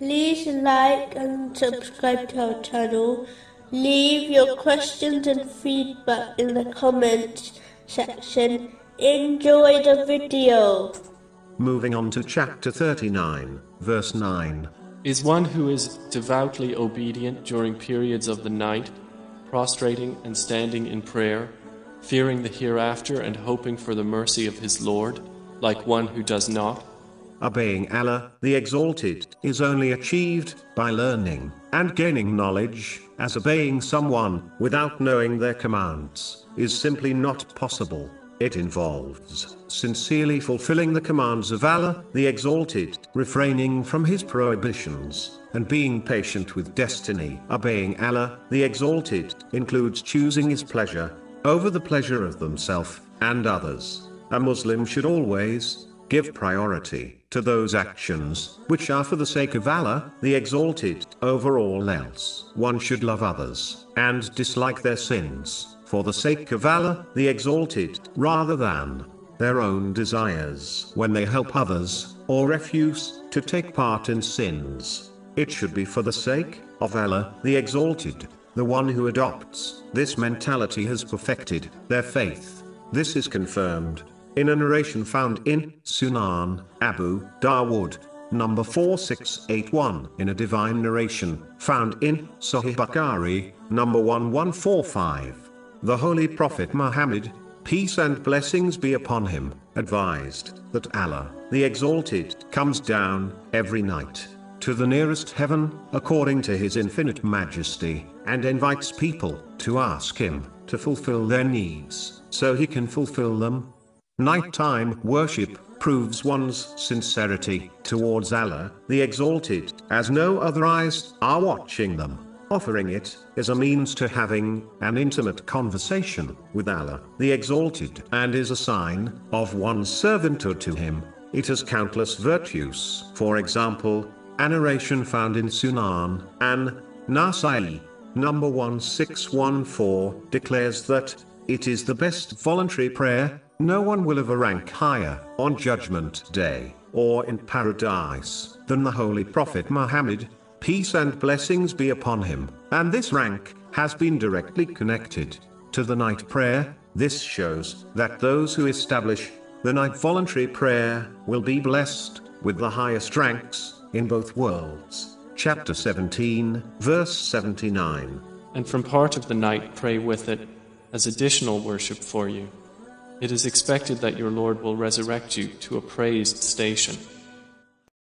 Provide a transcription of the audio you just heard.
like and subscribe to our channel. Leave your questions and feedback in the comments section. Enjoy the video. Moving on to chapter 39, verse 9. Is one who is devoutly obedient during periods of the night, prostrating and standing in prayer, fearing the hereafter and hoping for the mercy of his Lord, like one who does not? Obeying Allah, the Exalted, is only achieved by learning and gaining knowledge, as obeying someone without knowing their commands is simply not possible. It involves sincerely fulfilling the commands of Allah, the Exalted, refraining from His prohibitions, and being patient with destiny. Obeying Allah, the Exalted, includes choosing His pleasure over the pleasure of themselves and others. A Muslim should always give priority to those actions which are for the sake of Allah, the Exalted, over all else. One should love others and dislike their sins for the sake of Allah, the Exalted, rather than their own desires when they help others, or refuse to take part in sins. It should be for the sake of Allah, the Exalted. The one who adopts this mentality has perfected their faith. This is confirmed in a narration found in Sunan Abu Dawood, number 4681, in a divine narration found in Sahih Bukhari, number 1145. The Holy Prophet Muhammad, peace and blessings be upon him, advised that Allah, the Exalted, comes down every night to the nearest heaven, according to his infinite majesty, and invites people to ask him to fulfill their needs, so he can fulfill them. Nighttime worship proves one's sincerity towards Allah, the Exalted, as no other eyes are watching them. Offering it is a means to having an intimate conversation with Allah, the Exalted, and is a sign of one's servanthood to Him. It has countless virtues. For example, a narration found in Sunan an Nasai, number 1614, declares that it is the best voluntary prayer. No one will ever rank higher on Judgment Day or in paradise than the Holy Prophet Muhammad peace and blessings be upon him, and this rank has been directly connected to the night prayer. This shows that those who establish the night voluntary prayer will be blessed with the highest ranks in both worlds. Chapter 17, verse 79. And from part of the night pray with it as additional worship for you. It is expected that your Lord will resurrect you to a praised station.